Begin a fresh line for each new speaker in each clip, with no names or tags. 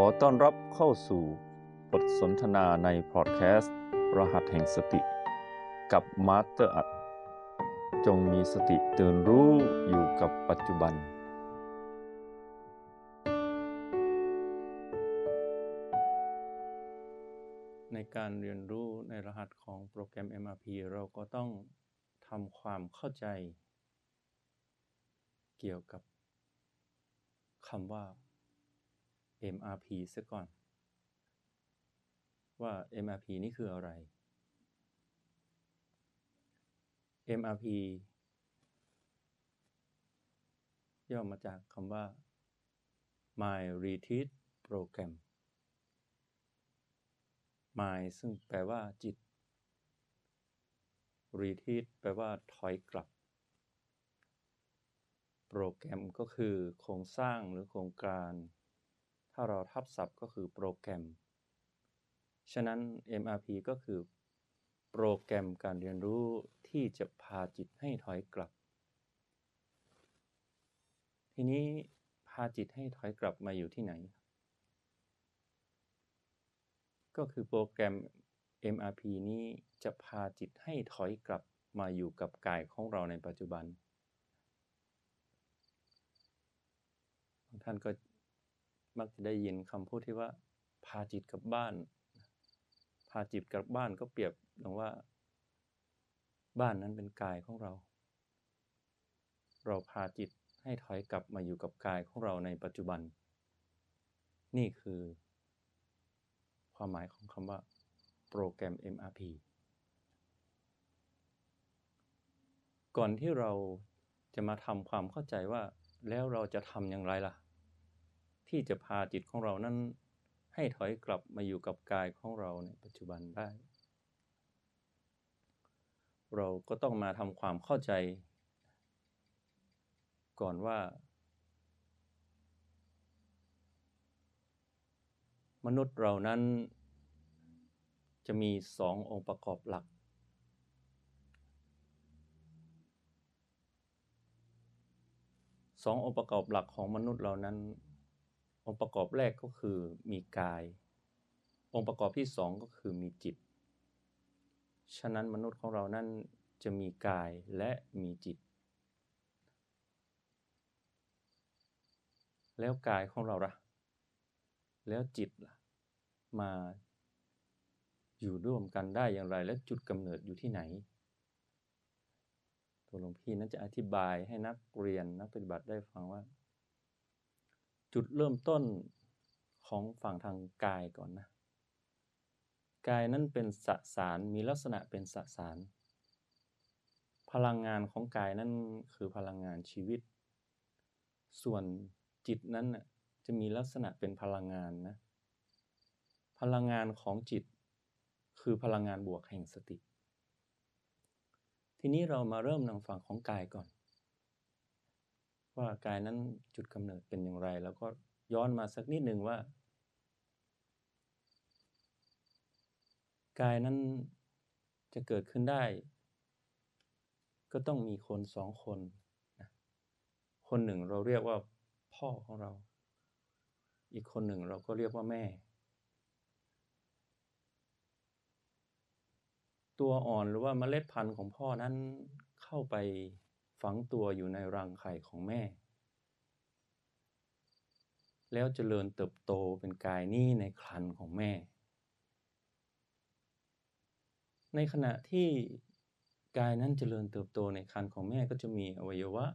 ขอต้อนรับเข้าสู่บทสนทนาในพอดแคสต์ รหัสแห่งสติ กับมาสเตอร์อรรถจงมีสติตื่นรู้อยู่กับปัจจุบัน ในการเรียนรู้ในรหัสของโปรแกรม MRP เราก็ต้องทำความเข้าใจ เกี่ยวกับคำว่า MRP ซะก่อน ว่า MRP นี่คืออะไร MRP ย่อมาจากคำว่า My Retreat Program My ซึ่งแปลว่าจิต Retreat แปลว่าถอยกลับ โปรแกรมก็คือโครงสร้างหรือโครงการ ถ้าเราทับศัพท์ก็คือโปรแกรม ฉะนั้น MRP ก็คือโปรแกรมการเรียนรู้ที่จะพาจิตให้ถอยกลับ ทีนี้พาจิตให้ถอยกลับมาอยู่ที่ไหน ก็คือโปรแกรม MRP นี้จะพาจิตให้ถอยกลับมาอยู่กับกายของเราในปัจจุบัน ท่านก็ มักจะได้ยินคำพูดที่ว่า พาจิตกลับบ้าน พาจิตกลับบ้านก็เปรียบดังว่า บ้านนั้นเป็นกายของเรา เราพาจิตให้ถอยกลับมาอยู่กับกายของเราในปัจจุบัน นี่คือ ความหมายของคำว่า โปรแกรม MRP ก่อนที่เราจะมาทำความเข้าใจว่าแล้วเราจะทำอย่างไรล่ะ ที่จะพาจิตของเรานั้น ให้ถอยกลับมาอยู่กับกายของเราในปัจจุบันได้ เราก็ต้องมาทำความเข้าใจ ก่อนว่า มนุษย์เรานั้น จะมีสององค์ประกอบหลักสององค์ประกอบหลักของมนุษย์เรานั้น องค์ประกอบแรกก็คือมีกาย องค์ประกอบที่สองก็คือมีจิต ฉะนั้นมนุษย์ของเรานั้นจะมีกายและมีจิต แล้วกายของเราล่ะ แล้วจิตล่ะ มาอยู่ร่วมกันได้อย่างไร และจุดกำเนิดอยู่ที่ไหน ตัวหลวงพี่นั้นจะอธิบายให้นักเรียนนักปฏิบัติได้ฟังว่า จุดเริ่มต้นของฝั่งทางกายก่อนนะ กายนั้นเป็นสสารมีลักษณะเป็นสสาร พลังงานของกายนั้นคือพลังงานชีวิต ส่วนจิตนั้นน่ะจะมีลักษณะเป็นพลังงานนะ พลังงานของจิต คือพลังงานบวกแห่งสติ ทีนี้เรามาเริ่มทางฝั่งของกายก่อน ว่ากายนั้นจุดกำเนิดเป็นอย่างไร แล้วก็ย้อนมาสักนิดหนึ่งว่า กายนั้นจะเกิดขึ้นได้ ก็ต้องมีคนสองคนนะคนหนึ่งเราเรียกว่าพ่อของเรา อีกคนหนึ่งเราก็เรียกว่าแม่ ตัวอ่อนหรือว่าเมล็ดพันธุ์ของพ่อนั้นเข้าไป ฝังตัวอยู่ในรังไข่ของแม่ แล้วเจริญเติบโตเป็นกายนี้ในครรภ์ของแม่ ในขณะที่กายนั้นเจริญเติบโตในครรภ์ของแม่ก็จะมีอวัยวะ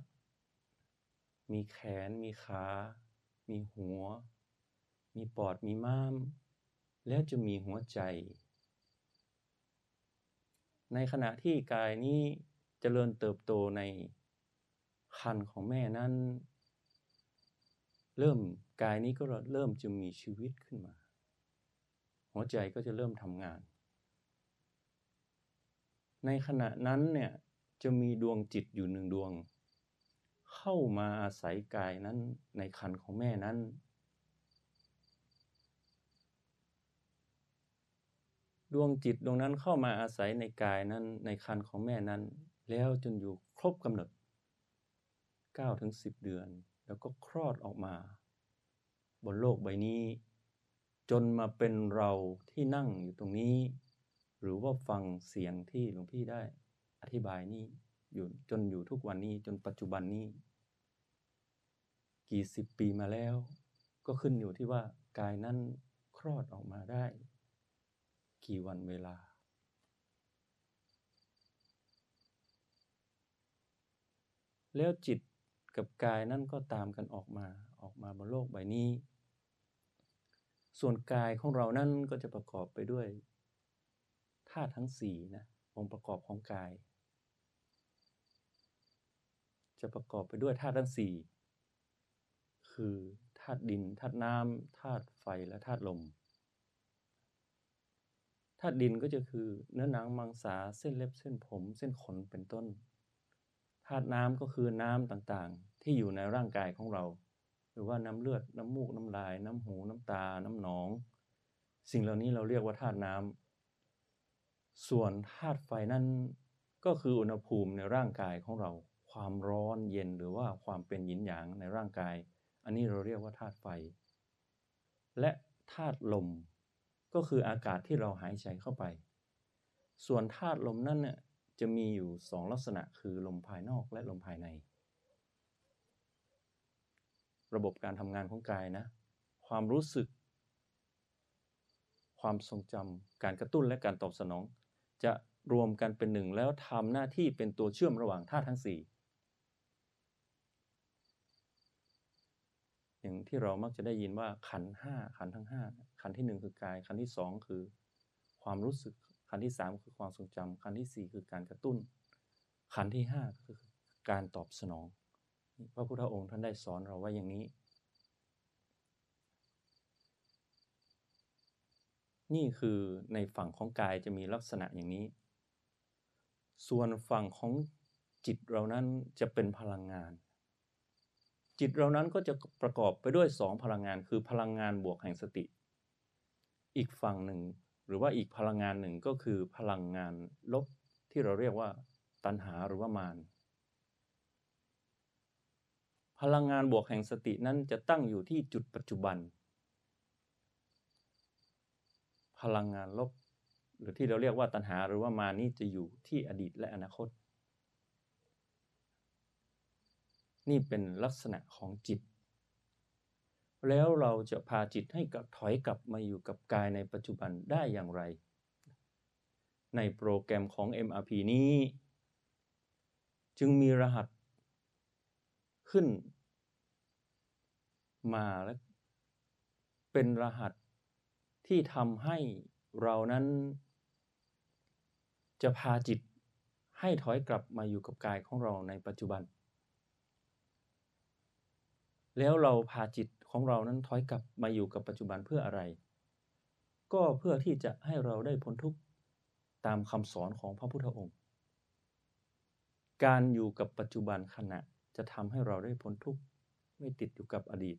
มีแขน มีขา มีหัว มีปอด มีม้าม แล้วจะมีหัวใจ ในขณะที่กายนี้เจริญเติบโตใน ครรภ์ของแม่นั้น เริ่มกายนี้ก็เริ่มจะมีชีวิตขึ้นมา หัวใจก็จะเริ่มทำงาน ในขณะนั้นเนี่ยจะมีดวงจิตอยู่หนึ่งดวง เข้ามาอาศัยกายนั้นในครรภ์ของแม่นั้น ดวงจิตดวงนั้นเข้ามาอาศัยในกายนั้นในครรภ์ของแม่นั้น แล้วจนอยู่ครบกำหนด 9ถึง10 เดือน แล้วก็คลอดออกมา บนโลกใบนี้ จนมาเป็นเราที่นั่งอยู่ตรงนี้ หรือว่าฟังเสียงที่หลวงพี่ได้อธิบายนี่อยู่จนอยู่ทุกวันนี้จนปัจจุบันนี้ กี่สิบปีมาแล้ว ก็ขึ้นอยู่ที่ว่ากายนั้นคลอดออกมาได้ กี่วันเวลาแล้วจิต กับกายนั่นก็ตามกันออกมาออกมาบนโลกใบนี้ ส่วนกายของเรานั้นก็จะประกอบไปด้วยธาตุทั้งสี่นะองค์ประกอบของกาย จะประกอบไปด้วยธาตุทั้งสี่คือธาตุดินธาตุน้ำธาตุไฟและธาตุลมธาตุดินก็จะคือเนื้อหนังมังสาเส้นเล็บเส้นผม เส้นขนเป็นต้น ตุน้ำก็คือน้ำต่างๆ ที่อยู่ในร่างกายของเรา หรือว่าน้ำเลือดน้ำมูกน้ำลาย น้ำหูน้ำตา น้ำหนอง สิ่งเหล่านี้เราเรียกว่าธาตุน้ำส่วนธาตุไฟนั้นก็คืออุณหภูมิในร่างกายของเรา ความร้อนเย็นหรือว่าความเป็นหยินหยางในร่างกาย อันนี้เราเรียกว่าธาตุไฟ และธาตุลม ก็คืออากาศที่เราหายใจเข้าไป ส่วนธาตุลมนั่นเนี่ย จะมีอยู่สองลักษณะคือลมภายนอกและลมภายใน ระบบการทำงานของกายนะ ความรู้สึก ความทรงจำการกระตุ้นและการตอบสนอง จะรวมกันเป็นหนึ่งแล้วทำหน้าที่เป็นตัวเชื่อมระหว่างธาตุทั้งสี่อย่างที่เรามักจะได้ยินว่าขันห้าขันทั้งห้าขันที่หนึ่งคือกายขันที่สองคือ ความรู้สึก ขั้นที่สามคือความทรงจำขั้นที่สี่คือการกระตุ้น ขั้นที่ห้าคือการตอบสนอง พระพุทธองค์ท่านได้สอนเราว่าอย่างนี้ นี่คือในฝั่งของกายจะมีลักษณะอย่างนี้ ส่วนฝั่งของจิตเรานั้นจะเป็นพลังงาน จิตเรานั้นก็จะประกอบไปด้วยสองพลังงาน คือพลังงานบวกแห่งสติ อีกฝั่งหนึ่ง รือว่าอีกพลังงานหนึ่งก็คือพลังงานลบที่เราเรียกว่า ตัณหาหรือว่ามารพลังงานบวกแห่งสตินั้นจะตั้งอยู่ที่จุดปัจจุบัน พลังงานลบ หรือที่เราเรียกว่าตัณหาหรือว่ามานี้จะอยู่ที่อดีตและอนาคต นี่เป็นลักษณะของจิต แล้วเราจะพาจิตให้กับถอยกลับมาอยู่กับกายในปัจจุบันได้อย่างไร ในโปรแกรมของ MRP นี้ จึงมีรหัสขึ้นมาและเป็นรหัสที่ทำให้เรานั้น จะพาจิตให้ถอยกลับมาอยู่กับกายของเราในปัจจุบัน แล้วเราพาจิต ของเรานั้นถอยกลับมาอยู่กับปัจจุบันเพื่ออะไร ก็เพื่อที่จะให้เราได้พ้นทุกข์ตามคำสอนของพระพุทธองค์ การอยู่กับปัจจุบันขณะจะทำให้เราได้พ้นทุกข์ไม่ติดอยู่กับอดีต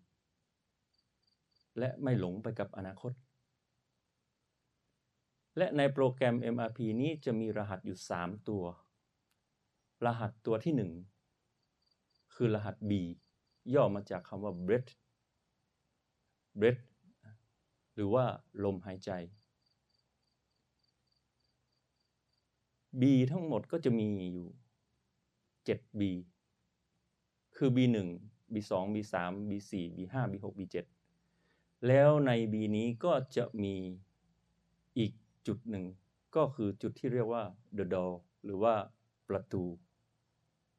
และไม่หลงไปกับอนาคต และในโปรแกรม MRP นี้จะมีรหัสอยู่ 3 ตัว รหัสตัวที่ 1 คือรหัส B ย่อมาจากคำว่า breath breath หรือว่าลมหายใจ B ทั้งหมดก็จะมีอยู่ 7 B คือ B1 B2 B3 B4 B5 B6 B7 แล้วใน B นี้ก็จะมีอีกจุดหนึ่ง ก็คือจุดที่เรียกว่า the door หรือว่าประตู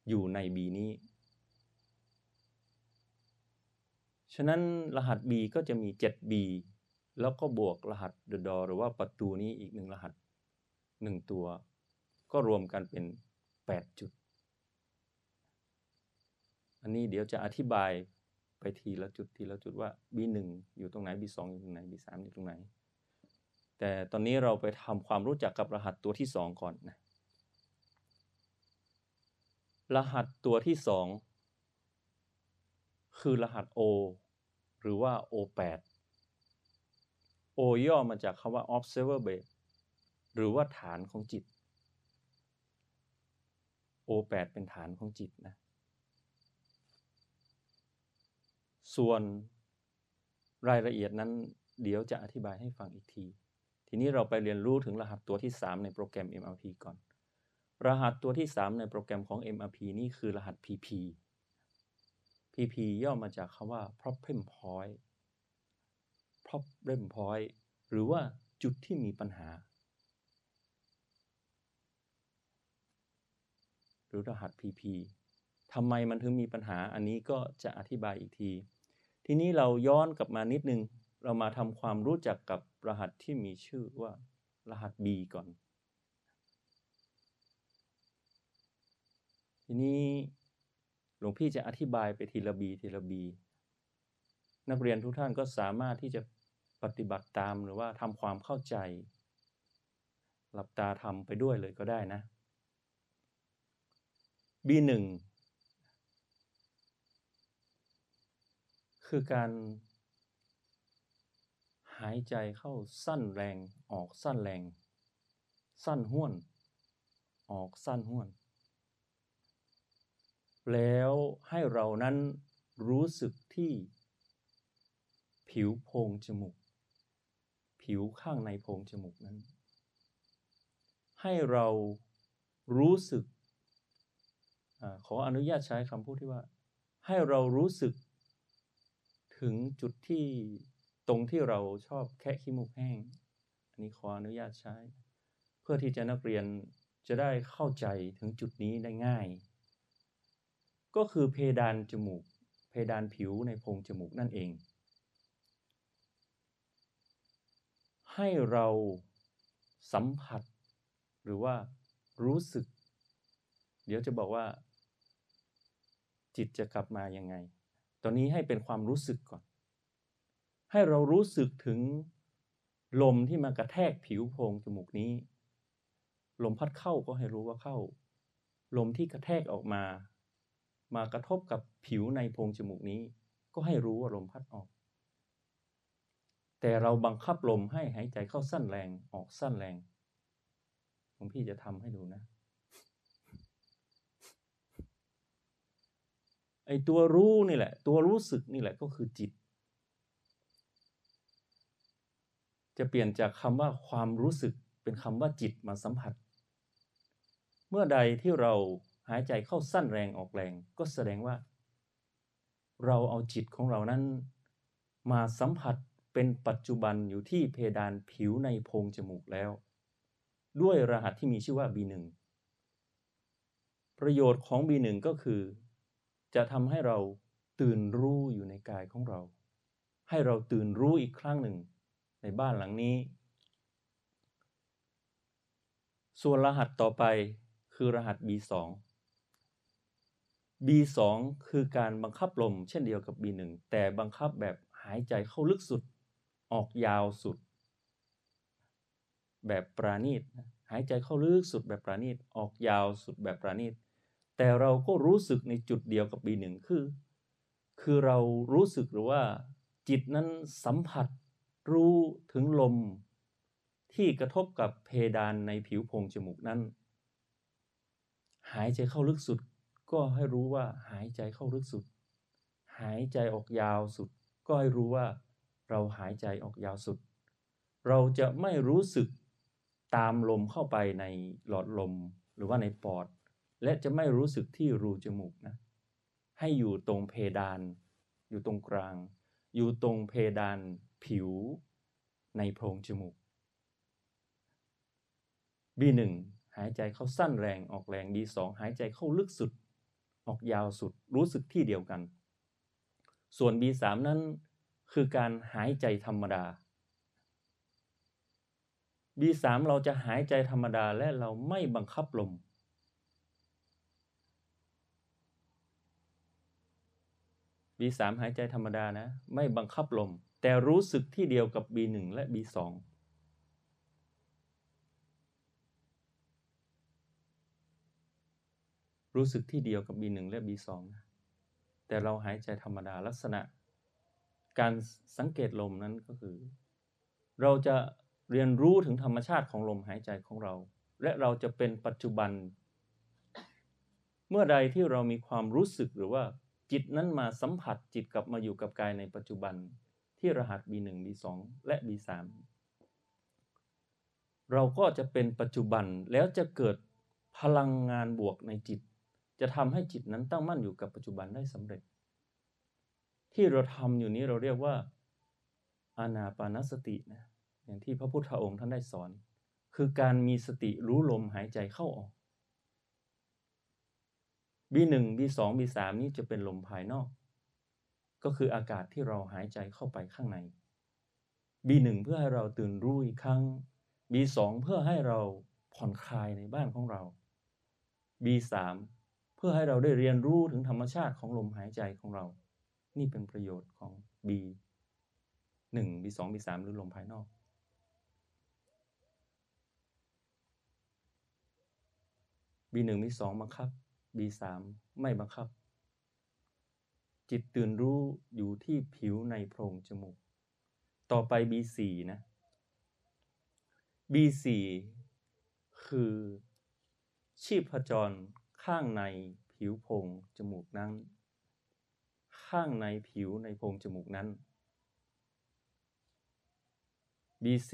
อยู่ใน B นี้ ฉะนั้นรหัส B ก็จะมี 7B แล้วก็บวกรหัส the door หรือว่าประตูนี้อีกหนึ่งรหัสหนึ่งตัว ก็รวมกันเป็น 8 จุด อันนี้เดี๋ยวจะอธิบายไปทีละจุดทีละจุดว่า B1 อยู่ตรงไหน B2 อยู่ตรงไหน B3 อยู่ตรงไหน แต่ตอนนี้เราไปทำความรู้จักกับรหัสตัวที่ 2 ก่อนนะรหัสตัวที่ 2 คือรหัส O หรือว่า O8 O ย่อมาจากคำว่า observer base หรือว่าฐานของจิต O8 เป็นฐานของจิตนะ ส่วนรายละเอียดนั้นเดี๋ยวจะอธิบายให้ฟังอีกที ทีนี้เราไปเรียนรู้ถึงรหัสตัวที่ 3 ในโปรแกรม MRP ก่อน รหัสตัวที่ 3 ในโปรแกรมของ MRP นี่คือรหัส PP PP ย่อมาจากคำว่า problem point problem point หรือว่าจุดที่มีปัญหา หรือรหัส PP ทำไมมันถึงมีปัญหาอันนี้ก็จะอธิบายอีกที ทีนี้เราย้อนกลับมานิดนึง เรามาทำความรู้จักกับรหัสที่มีชื่อว่ารหัส B ก่อน ทีนี้ ลวงพี่จะอธิบายไปทีละบีทีละบี นักเรียนทุกท่านก็สามารถที่จะปฏิบัติตามหรือว่าทำความเข้าใจ หลับตาทำไปด้วยเลยก็ได้นะ B1 คือการ หายใจเข้าสั้นแรงออกสั้นแรง สั้นห้วน ออกสั้นห้วน แล้วให้เรานั้นรู้สึกที่ ผิวโพรงจมูก ผิวข้างในโพรงจมูกนั้น ให้เรารู้สึกอขออนุญาตใช้คำพูดที่ว่า ให้เรารู้สึก ถึงจุดที่ตรงที่เราชอบแคะขี้มูกแห้ง อันนี้ขออนุญาตใช้ เพื่อที่จะนักเรียนจะได้เข้าใจถึงจุดนี้ได้ง่าย ก็คือเพดานจมูก เพดานผิวในโพรงจมูกนั่นเอง ให้เราสัมผัส หรือว่ารู้สึก เดี๋ยวจะบอกว่า จิตจะกลับมายังไง ตอนนี้ให้เป็นความรู้สึกก่อน ให้เรารู้สึกถึงลมที่มากระแทกผิวโพรงจมูกนี้ ลมพัดเข้าก็ให้รู้ว่าเข้า ลมที่กระแทกออกมา มากระทบกับผิวในโพรงจมูกนี้ ก็ให้รู้ว่าลมพัดออก แต่เราบังคับลมให้หายใจเข้าสั้นแรงออกสั้นแรงผมพี่จะทำให้ดูนะไอตัวรู้นี่แหละ ตัวรู้สึกนี่แหละก็คือจิต จะเปลี่ยนจากคำว่าความรู้สึกเป็นคำว่าจิตมาสัมผัส เมื่อใดที่เรา หายใจเข้าสั้นแรงออกแรง ก็แสดงว่า เราเอาจิตของเรานั้น มาสัมผัสเป็นปัจจุบันอยู่ที่เพดานผิวในโพรงจมูกแล้ว ด้วยรหัสที่มีชื่อว่า B1 ประโยชน์ของ B1 ก็คือ จะทำให้เราตื่นรู้อยู่ในกายของเรา ให้เราตื่นรู้อีกครั้งหนึ่งในบ้านหลังนี้ ส่วนรหัสต่อไปคือรหัส B2 B2 คือการบังคับลมเช่นเดียวกับ B1 แต่บังคับแบบหายใจเข้าลึกสุด ออกยาวสุด แบบปราณีตหายใจเข้าลึกสุดแบบปราณีตออกยาวสุดแบบปราณีตแต่เราก็รู้สึกในจุดเดียวกับ B1 คือ คือเรารู้สึกหรือว่า จิตนั้นสัมผัสรู้ถึงลม ที่กระทบกับเพดานในผิวโพรงจมูกนั้น หายใจเข้าลึกสุด ก็ให้รู้ว่าหายใจเข้าลึกสุด หายใจออกยาวสุด ก็ให้รู้ว่า เราหายใจออกยาวสุด เราจะไม่รู้สึกตามลมเข้าไปในหลอดลมหรือว่าในปอด และจะไม่รู้สึกที่รูจมูกนะ ให้อยู่ตรงเพดาน อยู่ตรงกลาง อยู่ตรงเพดานผิว ในโพรงจมูก B1 หายใจเข้าสั้นแรงออกแรง B2 หายใจเข้าลึกสุด ออกยาวสุดรู้สึกที่เดียวกัน ส่วน B3 นั้นคือการหายใจธรรมดา B3 เราจะหายใจธรรมดาและเราไม่บังคับลม B3 หายใจธรรมดานะ ไม่บังคับลม แต่รู้สึกที่เดียวกับ B1 และ B2 รู้สึกที่เดียวกับ B1 และ B2 นะแต่เราหายใจธรรมดาลักษณะ การสังเกตลมนั้นก็คือ เราจะเรียนรู้ถึงธรรมชาติของลมหายใจของเรา และเราจะเป็นปัจจุบัน เมื่อใดที่เรามีความรู้สึกหรือว่า จิตนั้นมาสัมผัสจิตกลับมาอยู่กับกายในปัจจุบัน ที่รหัส B1 B2 และ B3 เราก็จะเป็นปัจจุบันแล้วจะเกิดพลังงานบวกในจิต จะทำให้จิตนั้นตั้งมั่นอยู่กับปัจจุบันได้สำเร็จ ที่เราทำอยู่นี้เราเรียกว่าอานาปานสตินะอย่างที่พระพุทธองค์ท่านได้สอน คือการมีสติรู้ลมหายใจเข้าออก B1 B2 B3 นี้จะเป็นลมภายนอก ก็คืออากาศที่เราหายใจเข้าไปข้างใน B1 เพื่อให้เราตื่นรู้อีกครั้ง B2 เพื่อให้เราผ่อนคลายในบ้านของเรา B3 เพื่อให้เราได้เรียนรู้ถึงธรรมชาติของลมหายใจของเรา นี่เป็นประโยชน์ของ B1 B2 B3 หรือลมภายนอก B1 B2 บังคับ B3 ไม่บังคับ จิตตื่นรู้อยู่ที่ผิวในโพรงจมูก ต่อไป B4 นะ B4 คือชีพจร ข้างในผิวโพรงจมูกนั้น ข้างในผิวในโพรงจมูกนั้น B4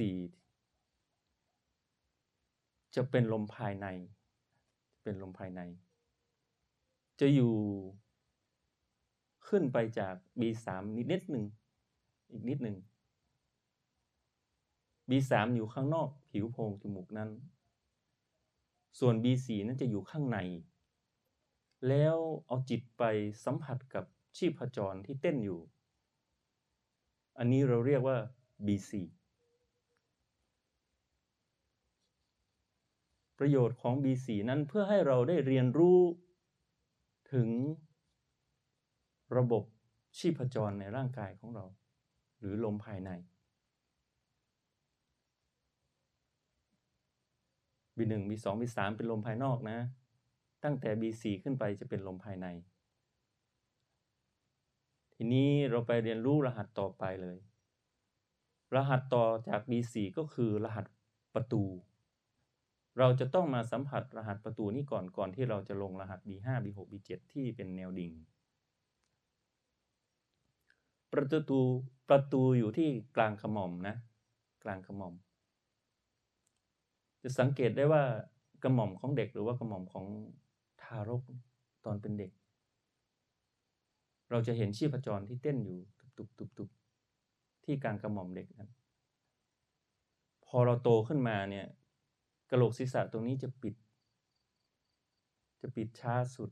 จะเป็นลมภายใน เป็นลมภายใน จะอยู่ขึ้นไปจาก B3 นิดนิดหนึ่ง อีกนิดหนึ่ง B3 อยู่ข้างนอกผิวโพรงจมูกนั้น ส่วน B4 นั้นจะอยู่ข้างใน แล้วเอาจิตไปสัมผัสกับชีพจรที่เต้นอยู่ อันนี้เราเรียกว่า B4 ประโยชน์ของ B4 นั้นเพื่อให้เราได้เรียนรู้ถึงระบบชีพจรในร่างกายของเรา หรือลมภายใน B1 B2 B3 เป็นลมภายนอกนะ ตั้งแต่ B4 ขึ้นไปจะเป็นลมภายใน ทีนี้เราไปเรียนรู้รหัสต่อไปเลย รหัสต่อจาก B4 ก็คือรหัสประตู เราจะต้องมาสัมผัสรหัสประตูนี้ก่อนก่อนที่เราจะลงรหัส B5 B6 B7 ที่เป็นแนวดิ่ง ประตูประตูอยู่ที่กลางขมอมนะ กลางขมอม จะสังเกตได้ว่ากระหม่อมของเด็กหรือว่ากระหม่อมของารกตอนเป็นเด็ก เราจะเห็นชีพจรที่เต้นอยู่ตุบตุบตุบที่กลางกระหม่อมเด็กนั้น พอเราโตขึ้นมาเนี่ยกระโหลกศีรษะตรงนี้จะปิด จะปิดช้าสุด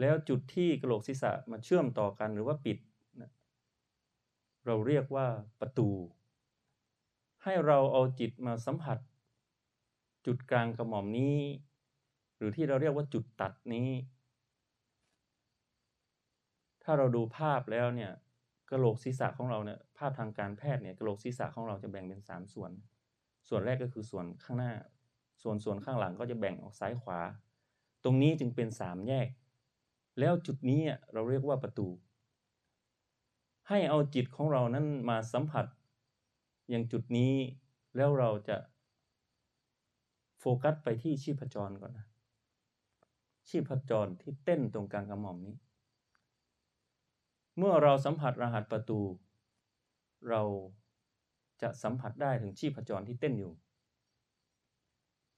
แล้วจุดที่กระโหลกศีรษะมาเชื่อมต่อกันหรือว่าปิด เราเรียกว่าประตู ให้เราเอาจิตมาสัมผัส จุดกลางกระหม่อมนี้ หรือที่เราเรียกว่าจุดตัดนี้ ถ้าเราดูภาพแล้วเนี่ยกระโหลกศีรษะของเราเนี่ยภาพทางการแพทย์เนี่ยกระโหลกศีรษะของเราจะแบ่งเป็นสามส่วน ส่วนแรกก็คือส่วนข้างหน้า ส่วนส่วนข้างหลังก็จะแบ่งออกซ้ายขวา ตรงนี้จึงเป็นสามแยก แล้วจุดนี้เราเรียกว่าประตู ให้เอาจิตของเรานั้นมาสัมผัสอย่างจุดนี้แล้วเราจะ โฟกัสไปที่ชีพจรก่อนนะชีพจรที่เต้นตรงกลางกระหม่อมนี้ เมื่อเราสัมผัสรหัสประตู เราจะสัมผัสได้ถึงชีพจรที่เต้นอยู่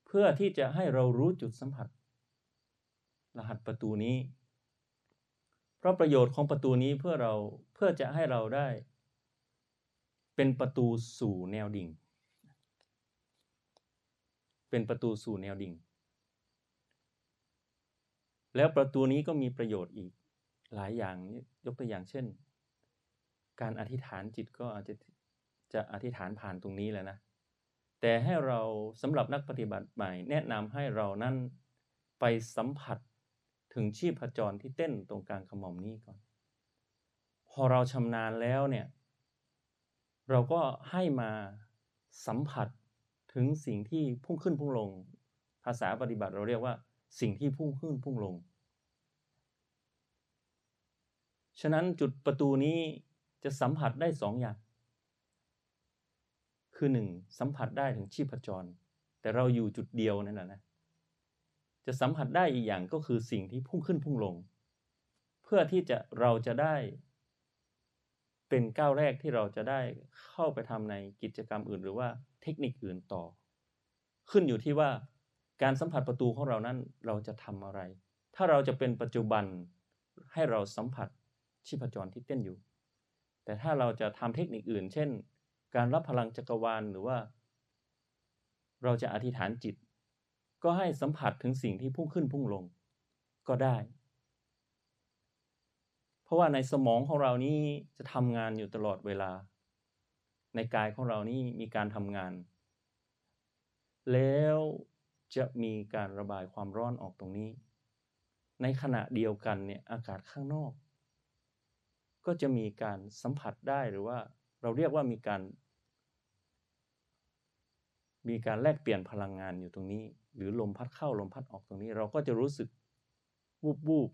เพื่อที่จะให้เรารู้จุดสัมผัส รหัสประตูนี้ เพราะประโยชน์ของประตูนี้เพื่อเราเพื่อจะให้เราได้ เป็นประตูสู่แนวดิ่ง เป็นประตูสู่แนวดิ่ง แล้วประตูนี้ก็มีประโยชน์อีกหลายอย่างยกตัวอย่างเช่น การอธิษฐานจิตก็อาจจะจะอธิษฐานผ่านตรงนี้แหละนะ แต่ให้เราสำหรับนักปฏิบัติใหม่ แนะนำให้เรานั้นไปสัมผัสถึงชีพจรที่เต้นตรงกลางขมอมนี้ก่อน พอเราชำนาญแล้วเนี่ย เราก็ให้มาสัมผัส ถึงสิ่งที่พุ่งขึ้นพุ่งลง ภาษาปฏิบัติเราเรียกว่า สิ่งที่พุ่งขึ้นพุ่งลง ฉะนั้นจุดประตูนี้จะสัมผัสได้สองอย่าง คือหนึ่งสัมผัสได้ถึงชีพจร แต่เราอยู่จุดเดียวนั่นแหละนะ จะสัมผัสได้อีกอย่างก็คือสิ่งที่พุ่งขึ้นพุ่งลง เพื่อที่จะเราจะได้ เป็นก้าวแรกที่เราจะได้เข้าไปทำในกิจกรรมอื่นหรือว่า เทคนิคอื่นต่อ ขึ้นอยู่ที่ว่าการสัมผัสประตูของเรานั้นเราจะทำอะไร ถ้าเราจะเป็นปัจจุบันให้เราสัมผัสชีพจรที่เต้นอยู่ แต่ถ้าเราจะทำเทคนิคอื่น เช่น การรับพลังจักรวาลหรือว่า เราจะอธิษฐานจิต ก็ให้สัมผัสถึงสิ่งที่พุ่งขึ้นพุ่งลงก็ได้ เพราะว่าในสมองของเรานี้จะทำงานอยู่ตลอดเวลา ในกายของเรานี้มีการทำงาน แล้วจะมีการระบายความร้อนออกตรงนี้ ในขณะเดียวกันเนี่ยอากาศข้างนอก ก็จะมีการสัมผัสได้หรือว่าเราเรียกว่ามีการ มีการแลกเปลี่ยนพลังงานอยู่ตรงนี้ หรือลมพัดเข้าลมพัดออกตรงนี้ เราก็จะรู้สึกวูบวูบ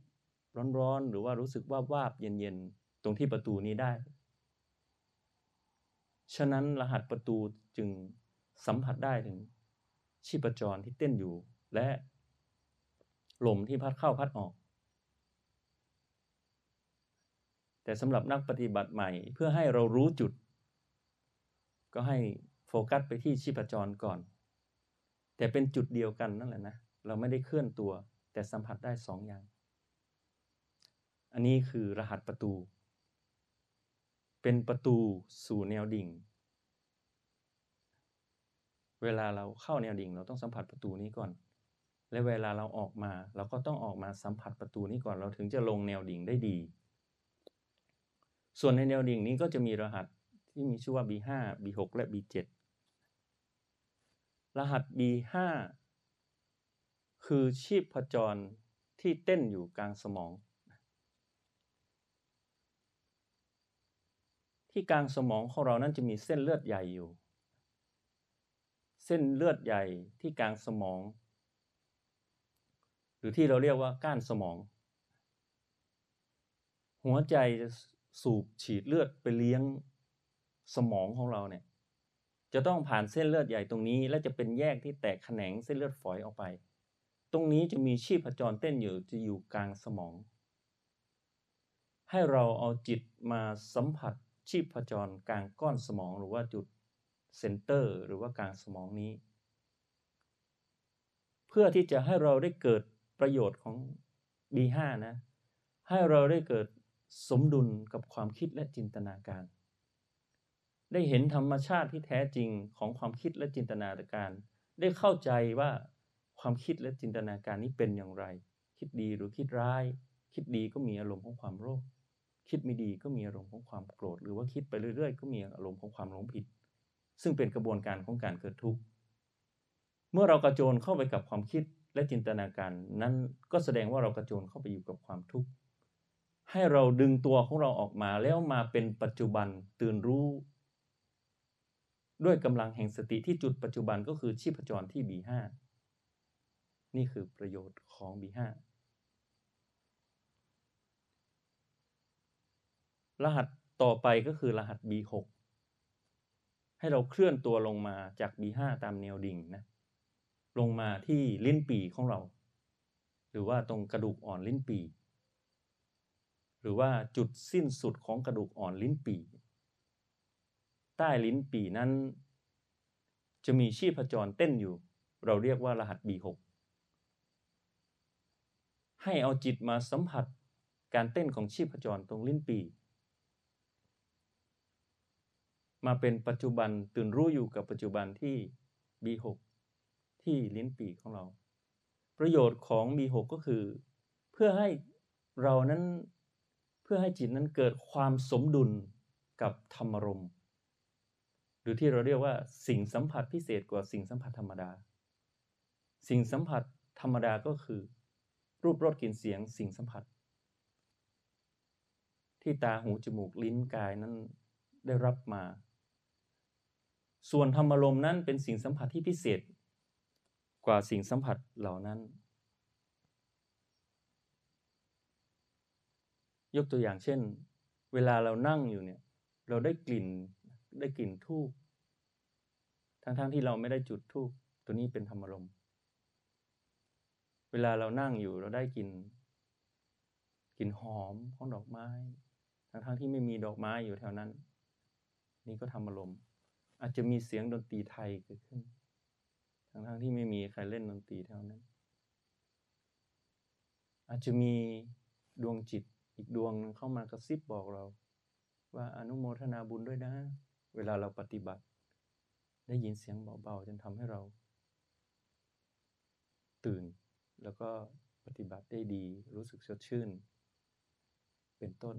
ร้อนร้อนหรือว่ารู้สึกว่าวาบเย็นเย็นตรงที่ประตูนี้ได้ ฉะนั้นรหัสประตูจึงสัมผัสได้ถึงชีพจรที่เต้นอยู่ และลมที่พัดเข้าพัดออก แต่สำหรับนักปฏิบัติใหม่เพื่อให้เรารู้จุด ก็ให้โฟกัสไปที่ชีพจรก่อน แต่เป็นจุดเดียวกันนั่นแหละนะ เราไม่ได้เคลื่อนตัว แต่สัมผัสได้สองอย่าง อันนี้คือรหัสประตู เป็นประตูสู่แนวดิ่ง เวลาเราเข้าแนวดิ่ง เราต้องสัมผัสประตูนี้ก่อน และเวลาเราออกมา เราก็ต้องออกมาสัมผัสประตูนี้ก่อน เราถึงจะลงแนวดิ่งได้ดี ส่วนในแนวดิ่งนี้ก็จะมีรหัสที่มีชื่อว่า B5 B6 และ B7 รหัส B5 คือชีพจรที่เต้นอยู่กลางสมอง ที่กลางสมองของเรานั้นจะมีเส้นเลือดใหญ่อยู่ เส้นเลือดใหญ่ที่กลางสมอง หรือที่เราเรียกว่าก้านสมอง หัวใจสูบฉีดเลือดไปเลี้ยงสมองของเราเนี่ยจะต้องผ่านเส้นเลือดใหญ่ตรงนี้ และจะเป็นแยกที่แตกแขนงเส้นเลือดฝอยออกไป ตรงนี้จะมีชีพจรเต้นอยู่จะอยู่กลางสมอง ให้เราเอาจิตมาสัมผัส ชีพจรกลางก้อนสมองหรือว่าจุด center หรือว่ากลางสมองนี้ เพื่อที่จะให้เราได้เกิดประโยชน์ของ B5 นะ ให้เราได้เกิดสมดุลกับความคิดและจินตนาการ ได้เห็นธรรมชาติที่แท้จริงของความคิดและจินตนาการ ได้เข้าใจว่าความคิดและจินตนาการนี้เป็นอย่างไร คิดดีหรือคิดร้าย คิดดีก็มีอารมณ์ของความโลภ คิดไม่ดีก็มีอารมณ์ของความโกรธ หรือว่าคิดไปเรื่อยๆ ก็มีอารมณ์ของความหลงผิด ซึ่งเป็นกระบวนการของการเกิดทุกข์ เมื่อเรากระโจนเข้าไปกับความคิดและจินตนาการนั้นก็แสดงว่าเรากระโจนเข้าไปอยู่กับความทุกข์ ให้เราดึงตัวของเราออกมาแล้วมาเป็นปัจจุบันตื่นรู้ ด้วยกำลังแห่งสติที่จุดปัจจุบันก็คือชีพจรที่ B5 นี่คือประโยชน์ของ B5 รหัสต่อไปก็คือรหัส B6 ให้เราเคลื่อนตัวลงมาจาก B5 ตามแนวดิ่งนะ ลงมาที่ลิ้นปีของเรา หรือว่าตรงกระดูกอ่อนลิ้นปี หรือว่าจุดสิ้นสุดของกระดูกอ่อนลิ้นปี ใต้ลิ้นปีนั้น จะมีชีพจรเต้นอยู่ เราเรียกว่ารหัส B6 ให้เอาจิตมาสัมผัสการเต้นของชีพจรตรงลิ้นปี่ มาเป็นปัจจุบันตื่นรู้อยู่กับปัจจุบันที่ B6 ที่ลิ้นปีของเรา ประโยชน์ของ B6 ก็คือ เพื่อให้เรานั้นเพื่อให้จิตนั้นเกิดความสมดุลกับธรรมรมหรือที่เราเรียกว่าสิ่งสัมผัสพิเศษกว่าสิ่งสัมผัสธรรมดา สิ่งสัมผัสธรรมดาก็คือ รูปรสกลิ่นเสียงสิ่งสัมผัส ที่ตาหูจมูกลิ้นกายนั้นได้รับมา ส่วนธรรมารมณ์นั้นเป็นสิ่งสัมผัสที่พิเศษ กว่าสิ่งสัมผัสเหล่านั้น ยกตัวอย่างเช่น เวลาเรานั่งอยู่เนี่ยเราได้กลิ่นได้กลิ่นทูบทั้งๆทที่เราไม่ได้จุดทูบตัวนี้เป็นธรรมารมณ์เวลาเรานั่งอยู่เราได้กลิ่นกลิ่นหอมของดอกไม้ ทั้งๆที่ไม่มีดอกไม้อยู่แถวนั้น นี่ก็ทำอารมณ์ อาจจะมีเสียงดนตรีไทยเกิดขึ้นทั้งๆที่ไม่มีใครเล่นดนตรีแถวนั้น อาจจะมีดวงจิตอีกดวงหนึงเข้ามากระซิบบอกเรา ว่าอนุโมทนาบุญด้วยนะ เวลาเราปฏิบัติ ได้ยินเสียงเบาๆจนทำให้เรา ตื่นแล้วก็ปฏิบัติได้ดี รู้สึกสดชื่น เป็นต้น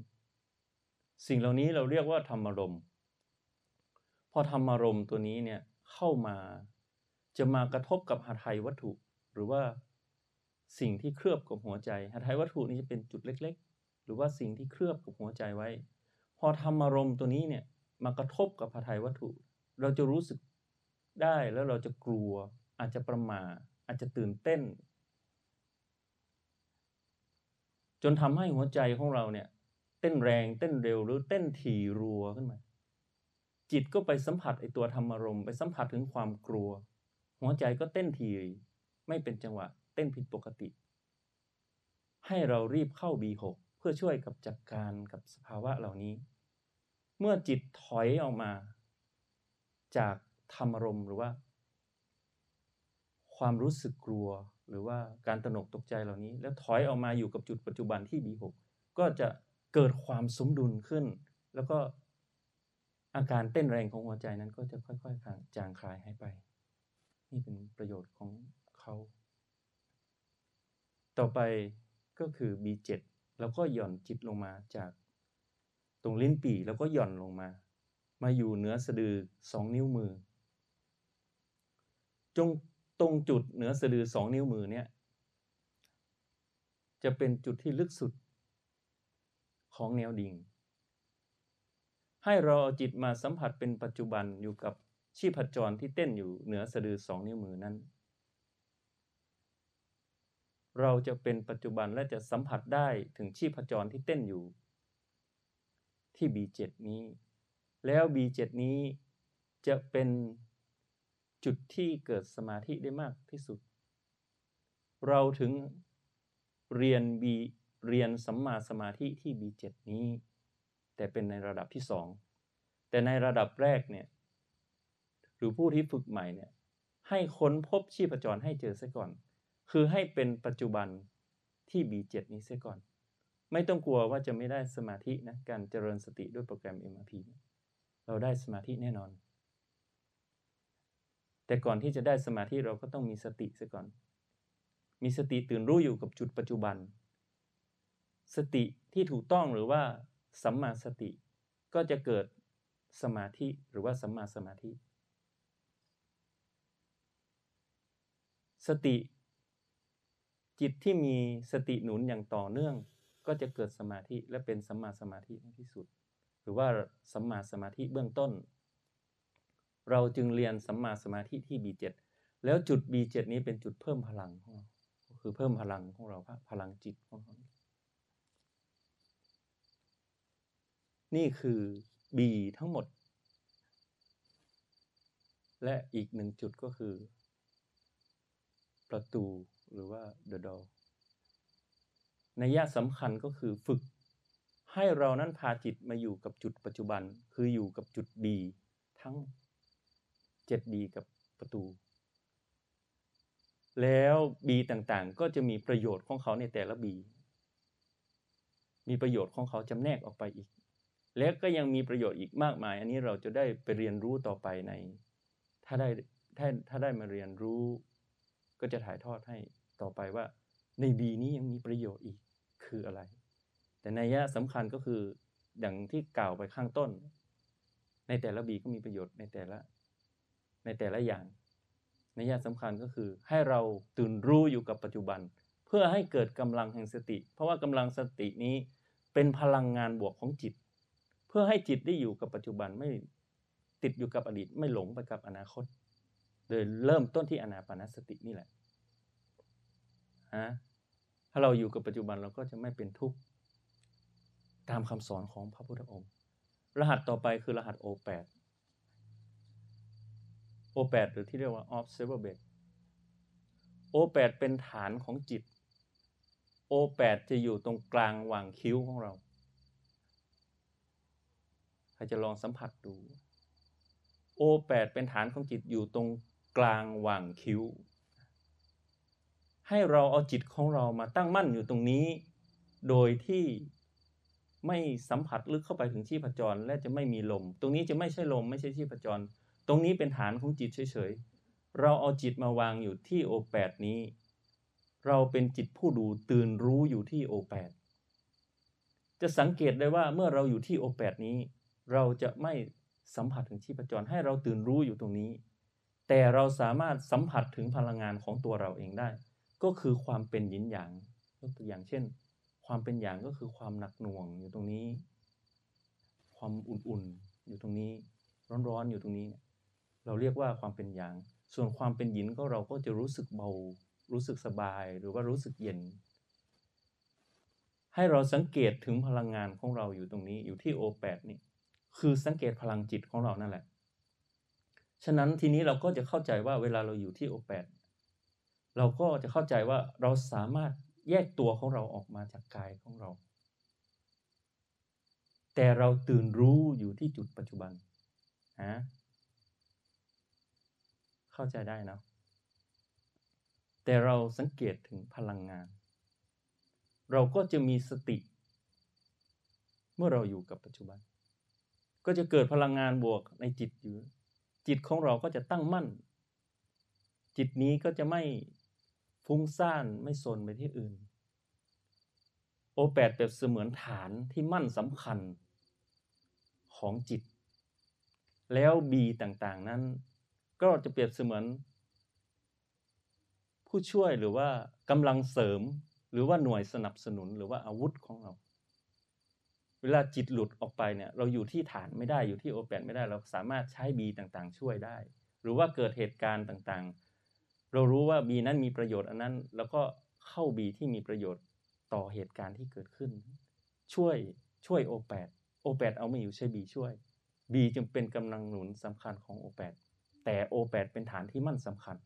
สิ่งเหล่านี้เราเรียกว่าธรรมารมณ์ พอธรรมารมณ์ตัวนี้เนี่ยเข้ามาจะมากระทบกับหาไทยวัตถุ หรือว่าสิ่งที่เคลือบกับหัวใจหาไทยวัตถุนี้จะเป็นจุดเล็ก ๆ หรือว่าสิ่งที่เคลือบกับหัวใจไว้ พอธรรมารมณ์ตัวนี้เนี่ยมากระทบกับหาไทยวัตถุ เราจะรู้สึกได้แล้วเราจะกลัว อาจจะประมาอาจจะตื่นเต้น จนทำให้หัวใจของเราเนี่ยเต้นแรงเต้นเร็วหรือเต้นถี่รัวขึ้นมา จิตก็ไปสัมผัสไอตัวธรรมารมณ์ไปสัมผัสถึงความกลัว หัวใจก็เต้นถี่ไม่เป็นจังหวะ เต้นผิดปกติ ให้เรารีบเข้า B6 เพื่อช่วยกับจัดการกับสภาวะเหล่านี้ เมื่อจิตถอยออกมา จากธรรมารมณ์หรือว่า ความรู้สึกกลัวหรือว่าการตระหนกตกใจเหล่านี้ แล้วถอยออกมาอยู่กับจุดปัจจุบันที่ B6 ก็จะเกิดความสมดุลขึ้น แล้วก็ อาการเต้นแรงของหัวใจนั้นก็จะค่อยๆจางคลายหายไป นี่เป็นประโยชน์ของเขา ต่อไปก็คือ B7 แล้วก็หย่อนจิตลงมาจากตรงลิ้นปี่แล้วก็หย่อนลงมา มาอยู่เหนือสะดือสองนิ้วมือ จงตรงจุดเหนือสะดือสองนิ้วมือเนี่ยจะเป็นจุดที่ลึกสุดของแนวดิ่ง ให้เราเอาจิตมาสัมผัสเป็นปัจจุบันอยู่กับชีพจรที่เต้นอยู่เหนือสะดือสองนิ้วมือนั้น เราจะเป็นปัจจุบันและจะสัมผัสได้ถึงชีพจรที่เต้นอยู่ ที่ B7 นี้ แล้ว B7 นี้จะเป็นจุดที่เกิดสมาธิได้มากที่สุด เราถึงเรียน B เรียนสัมมาสมาธิที่ B7 นี้ แต่เป็นในระดับที่สองแต่ในระดับแรกเนี่ยหรือผู้ที่ฝึกใหม่เนี่ยให้ค้นพบชีพจรให้เจอซะก่อน คือให้เป็นปัจจุบันที่ B7 นี้เสียก่อน ไม่ต้องกลัวว่าจะไม่ได้สมาธินะการเจริญสติด้วยโปรแกรม MRP เราได้สมาธิแน่นอน แต่ก่อนที่จะได้สมาธิเราก็ต้องมีสติซะก่อน มีสติตื่นรู้อยู่กับจุดปัจจุบัน สติที่ถูกต้องหรือว่า สัมมาสติก็จะเกิดสมาธิหรือว่าสัมมาสมาธิ สติ จิตที่มีสติหนุนอย่างต่อเนื่อง ก็จะเกิดสมาธิและเป็นสัมมาสมาธิในที่สุด หรือว่าสัมมาสมาธิเบื้องต้น เราจึงเรียนสัมมาสมาธิที่ B7 แล้วจุด B7 นี้เป็นจุดเพิ่มพลังของเราคือเพิ่มพลังของเราพลังจิตของเรา นี่คือ B ทั้งหมด และอีกหนึ่งจุดก็คือ ประตูหรือว่า the door ในยะสำคัญก็คือฝึก ให้เรานั้นพาจิตมาอยู่กับจุดปัจจุบัน คืออยู่กับจุด B ทั้ง 7B กับประตู แล้ว B ต่างๆ ก็จะมีประโยชน์ของเขาในแต่ละ B มีประโยชน์ของเขาจำแนกออกไปอีก และก็ยังมีประโยชน์อีกมากมาย อันนี้เราจะได้ไปเรียนรู้ต่อไปใน ถ้าได้ถ้าถ้าได้มาเรียนรู้ ก็จะถ่ายทอดให้ต่อไปว่า ใน B นี้ยังมีประโยชน์อีกคืออะไร แต่ในยะสำคัญก็คืออย่างที่กล่าวไปข้างต้น ในแต่ละ B ก็มีประโยชน์ในแต่ละ ในแต่ละอย่างในยะสำคัญก็คือ ให้เราตื่นรู้อยู่กับปัจจุบัน เพื่อให้เกิดกำลังแห่งสติ เพราะว่ากำลังสตินี้เป็นพลังงานบวกของจิต เพื่อให้จิตได้อยู่กับปัจจุบันไม่ติดอยู่กับอดีตไม่หลงไปกับอนาคต โดยเริ่มต้นที่อนาปานสตินี่แหละฮะถ้าเราอยู่กับปัจจุบันเราก็จะไม่เป็นทุกข์ตามคำสอนของพระพุทธองค์ รหัสต่อไปคือรหัส O8 O8 หรือที่เรียกว่า observer base O8 เป็นฐานของจิตโอแปดจะอยู่ตรงกลางหว่างคิ้วของเรา รจะลองสัมผัสดู โอแปดเป็นฐานของจิตอยู่ตรงกลางหว่างคิ้ว ให้เราเอาจิตของเรามาตั้งมั่นอยู่ตรงนี้ โดยที่ไม่สัมผัสลึกเข้าไปถึงชีพจร และจะไม่มีลม ตรงนี้จะไม่ใช่ลมไม่ใช่ชีพจร ตรงนี้เป็นฐานของจิตเฉยๆ เราเอาจิตมาวางอยู่ที่โอแปดนี้ เราเป็นจิตผู้ดูตื่นรู้อยู่ที่โอแปดจะสังเกตได้ว่าเมื่อเราอยู่ที่โอแปดนี้ เราจะไม่สัมผัสถึงชีพจรให้เราตื่นรู้อยู่ตรงนี้ แต่เราสามารถสัมผัสถึงพลังงานของตัวเราเองได้ ก็คือความเป็นหยินหยางยกตัวอย่างเช่น ความเป็นหยางก็คือความหนักหน่วงอยู่ตรงนี้ ความอุ่นๆอยู่ตรงนี้ ร้อนๆอยู่ตรงนี้ เราเรียกว่าความเป็นหยาง ส่วนความเป็นหยินก็เราก็จะรู้สึกเบา รู้สึกสบายหรือว่ารู้สึกเย็น ให้เราสังเกตถึงพลังงานของเราอยู่ตรงนี้อยู่ที่โอแปดนี่ คือสังเกตพลังจิตของเรานั่นแหละ ฉะนั้นทีนี้เราก็จะเข้าใจว่าเวลาเราอยู่ที่โอแปดเราก็จะเข้าใจว่าเราสามารถแยกตัวของเราออกมาจากกายของเรา แต่เราตื่นรู้อยู่ที่จุดปัจจุบันฮะเข้าใจได้นะ แต่เราสังเกตถึงพลังงาน เราก็จะมีสติ เมื่อเราอยู่กับปัจจุบัน ก็จะเกิดพลังงานบวกในจิตอยู่ จิตของเราก็จะตั้งมั่น จิตนี้ก็จะไม่ฟุ้งซ่านไม่สนไปที่อื่น โอแปดเปรียบเสมือนฐานที่มั่นสำคัญของจิต แล้วบีต่างๆนั้น ก็จะเปรียบเสมือน ผู้ช่วยหรือว่ากำลังเสริมหรือว่าหน่วยสนับสนุนหรือว่าอาวุธของเรา เวลาจิตหลุดออกไปเนี่ยเราอยู่ที่ฐานไม่ได้อยู่ที่โอแปดไม่ได้เราสามารถใช้บีต่างๆ ช่วยได้ หรือว่าเกิดเหตุการณ์ต่างๆ เรารู้ว่าบีนั้นมีประโยชน์อันนั้น แล้วก็เข้าบีที่มีประโยชน์ต่อเหตุการณ์ที่เกิดขึ้น ช่วยช่วยโอแปดโอแปดเอาไม่อยู่ใช้บีช่วยB จึงเป็นกำลังหนุนสำคัญของ O แปดแต่ O แปดเป็นฐานที่มั่นสำคัญ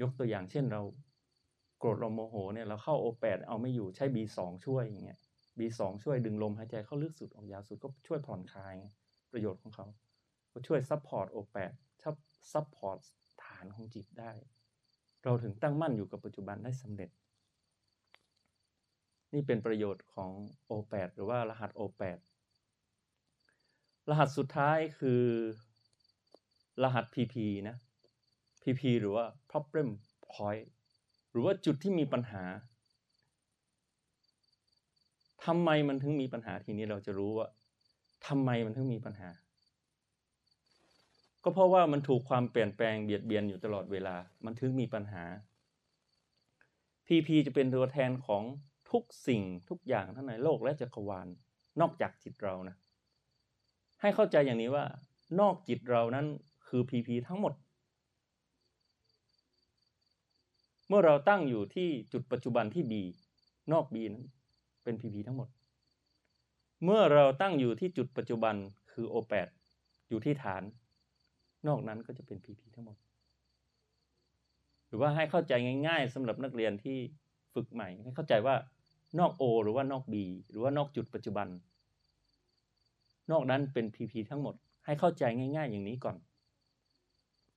ยกตัวอย่างเช่นเราโกรธเราโมโหเนี่ยเราเข้า O แปดเอาไม่อยู่ใช้ B สองช่วยอย่างเงี้ย B สองช่วยดึงลมหายใจเข้าลึกสุดออกยาวสุดก็ช่วยผ่อนคลายประโยชน์ของเขาก็ช่วย support O แปด support ฐานของจิตได้ เราถึงตั้งมั่นอยู่กับปัจจุบันได้สำเร็จ นี่เป็นประโยชน์ของ O8 หรือว่ารหัส O8 รหัสสุดท้ายคือ รหัส PP นะ PP หรือว่า problem point หรือว่าจุดที่มีปัญหา ทำไมมันถึงมีปัญหาทีนี้เราจะรู้ว่าทำไมมันถึงมีปัญหา ก็เพราะว่ามันถูกความเปลี่ยนแปลงเบียดเบียนอยู่ตลอดเวลา มันถึงมีปัญหา PP จะเป็นตัวแทนของทุกสิ่งทุกอย่างทั้งในโลกและจักรวาลนอกจากจิตเรานะ ให้เข้าใจอย่างนี้ว่า นอกจิตเรานั้นคือ PP ทั้งหมด เมื่อเราตั้งอยู่ที่จุดปัจจุบันที่ B นอก B นั้น เป็น PP ทั้งหมด เมื่อเราตั้งอยู่ที่จุดปัจจุบันคือ O8 อยู่ที่ฐาน นอกนั้นก็จะเป็น PP ทั้งหมด หรือว่าให้เข้าใจง่าย ๆสำหรับนักเรียนที่ฝึกใหม่ ให้เข้าใจว่านอก O หรือว่านอก B หรือว่านอกจุดปัจจุบัน นอกนั้นเป็น PP ทั้งหมด ให้เข้าใจง่าย ๆ อย่างนี้ก่อน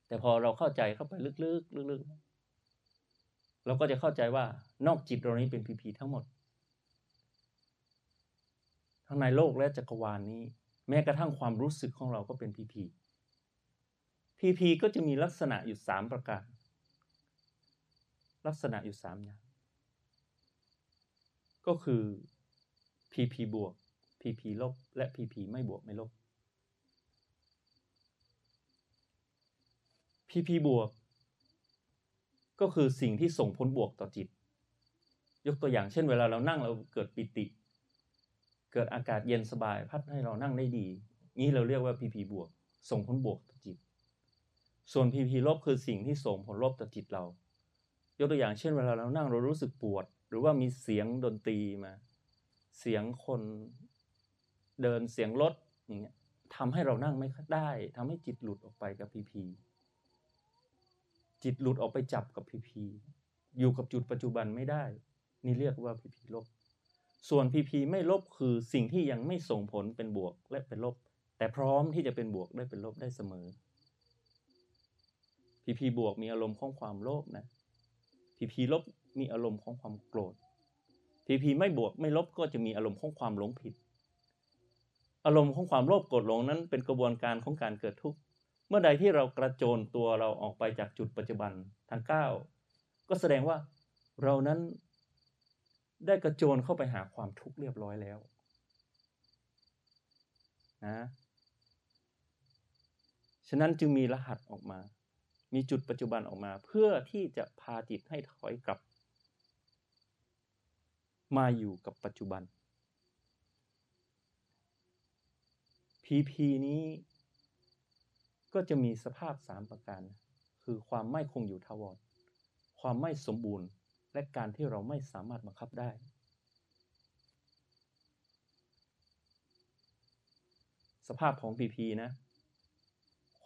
แต่พอเราเข้าใจเข้าไปลึกๆลึกๆเราก็จะเข้าใจว่านอกจิตเรานี้เป็น PP ทั้งหมด ทั้งในโลกและจักรวาลนนี้ แม้กระทั่งความรู้สึกของเราก็เป็น PP PP ก็จะมีลักษณะอยู่สามประการ ลักษณะอยู่สามอย่าง ก็คือ PP บวก PP ลบ และ PP ไม่บวกไม่ลบ PP บวก ก็คือสิ่งที่ส่งผลบวกต่อจิต ยกตัวอย่างเช่น เวลาเรานั่งเราเกิดปิติ เกิดอากาศเย็นสบายพัดให้เรานั่งได้ดี นี้เราเรียกว่า PP บวก ส่งผลบวกต่อจิต ส่วน PP ลบคือสิ่งที่ส่งผลลบต่อจิตเรา ยกตัวอย่างเช่นเวลาเรานั่งเรารู้สึกปวด หรือว่ามีเสียงดนตรีมา เสียงคนเดินเสียงรถอย่างเงี้ยทำให้เรานั่งไม่ได้ทำให้จิตหลุดออกไปกับพีพีจิตหลุดออกไปจับกับพีพีอยู่กับจุดปัจจุบันไม่ได้ นี่เรียกว่าพีพีลบ ส่วนพีพีไม่ลบคือสิ่งที่ยังไม่ส่งผลเป็นบวกและเป็นลบ แต่พร้อมที่จะเป็นบวกได้เป็นลบได้เสมอพีพีบวกมีอารมณ์ของความโลภนะพีพีลบมีอารมณ์ของความโกรธพีพีไม่บวกไม่ลบก็จะมีอารมณ์ของความหลงผิด อารมณ์ของความโลภโกรธหลงนั้นเป็นกระบวนการของการเกิดทุกข์เมื่อใดที่เรากระโจนตัวเราออกไปจากจุดปัจจุบันทางก้าวก็แสดงว่าเรานั้น ได้กระโจนเข้าไปหาความทุกข์เรียบร้อยแล้วนะฉะนั้นจึงมีรหัสออกมา มีจุดปัจจุบันออกมา เพื่อที่จะพาจิตให้ถอยกลับ มาอยู่กับปัจจุบัน PP นี้ก็จะมีสภาพสามประการ คือความไม่คงอยู่ทาวร ความไม่สมบูรณ์ และการที่เราไม่สามารถบังคับได้ สภาพของ PP นะ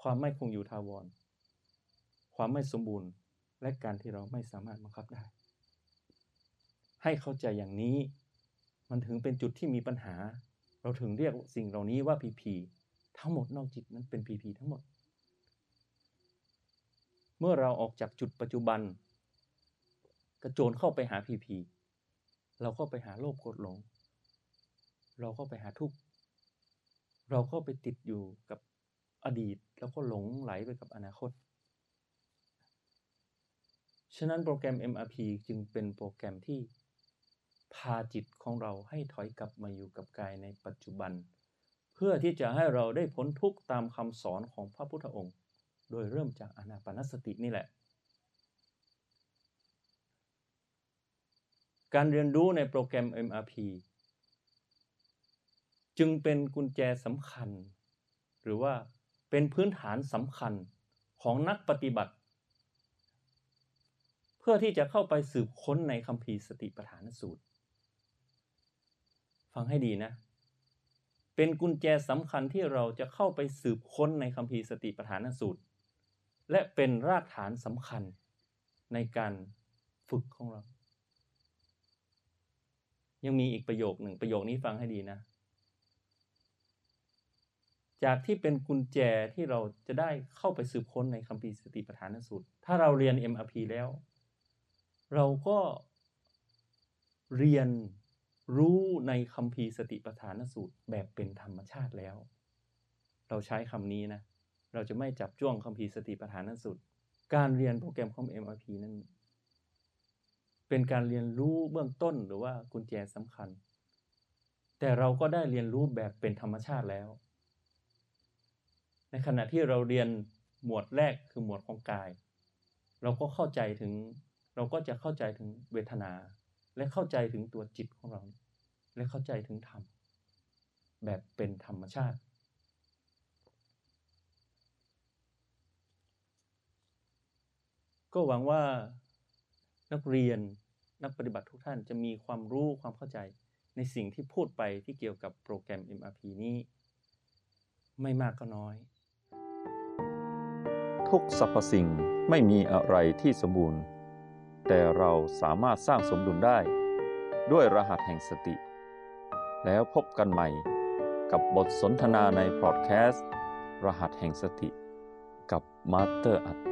ความไม่คงอยู่ทาวร ความไม่สมบูรณ์ และการที่เราไม่สามารถบังคับได้ ให้เข้าใจอย่างนี้ มันถึงเป็นจุดที่มีปัญหา เราถึงเรียกสิ่งเหล่านี้ว่า PP ทั้งหมดนอกจิตนั้นเป็น PP ทั้งหมด เมื่อเราออกจากจุดปัจจุบัน กระโจนเข้าไปหา PP เราก็ไปหาโลภโกรธหลง เราก็ไปหาทุกข์ เราก็ไปติดอยู่กับอดีต แล้วก็หลงไหลไปกับอนาคต ฉะนั้นโปรแกรม MRP จึงเป็นโปรแกรมที่พาจิตของเราให้ถอยกลับมาอยู่กับกายในปัจจุบัน เพื่อที่จะให้เราได้พ้นทุกข์ตามคำสอนของพระพุทธองค์ โดยเริ่มจากอนาปนสตินี่แหละ การเรียนรู้ในโปรแกรม MRP จึงเป็นกุญแจสำคัญ หรือว่าเป็นพื้นฐานสำคัญของนักปฏิบัติ เพื่อที่จะเข้าไปสืบค้นในคัมภีร์สติปัฏฐานสูตร ฟังให้ดีนะ เป็นกุญแจสำคัญที่เราจะเข้าไปสืบค้นในคัมภีร์สติปัฏฐานสูตร และเป็นรากฐานสำคัญในการฝึกของเรา ยังมีอีกประโยคหนึ่งประโยคนี้ฟังให้ดีนะ จากที่เป็นกุญแจที่เราจะได้เข้าไปสืบค้นในคัมภีร์สติปัฏฐานสูตร ถ้าเราเรียน MRP แล้ว เราก็เรียนรู้ในคัมภีร์สติปัฏฐานสูตรแบบเป็นธรรมชาติแล้ว เราใช้คำนี้นะ เราจะไม่จับจ้วงคัมภีร์สติปัฏฐานสูตร การเรียนโปรแกรมของ MRP นั้น เป็นการเรียนรู้เบื้องต้นหรือว่ากุญแจสำคัญ แต่เราก็ได้เรียนรู้แบบเป็นธรรมชาติแล้ว ในขณะที่เราเรียนหมวดแรกคือหมวดของกาย เราก็เข้าใจถึง เราก็จะเข้าใจถึงเวทนา และเข้าใจถึงตัวจิตของเรา และเข้าใจถึงธรรม แบบเป็นธรรมชาติก็หวังว่านักเรียน นักปฏิบัติทุกท่านจะมีความรู้ความเข้าใจในสิ่งที่พูดไปที่เกี่ยวกับโปรแกรม MRP นี้ ไม่มากก็น้อย
ทุกสรรพสิ่งไม่มีอะไรที่สมบูรณ์ แต่เราสามารถสร้างสมดุลได้ ด้วยรหัสแห่งสติ แล้วพบกันใหม่กับบทสนทนาในพอดแคสต์ รหัสแห่งสติ กับมาสเตอร์อรรถ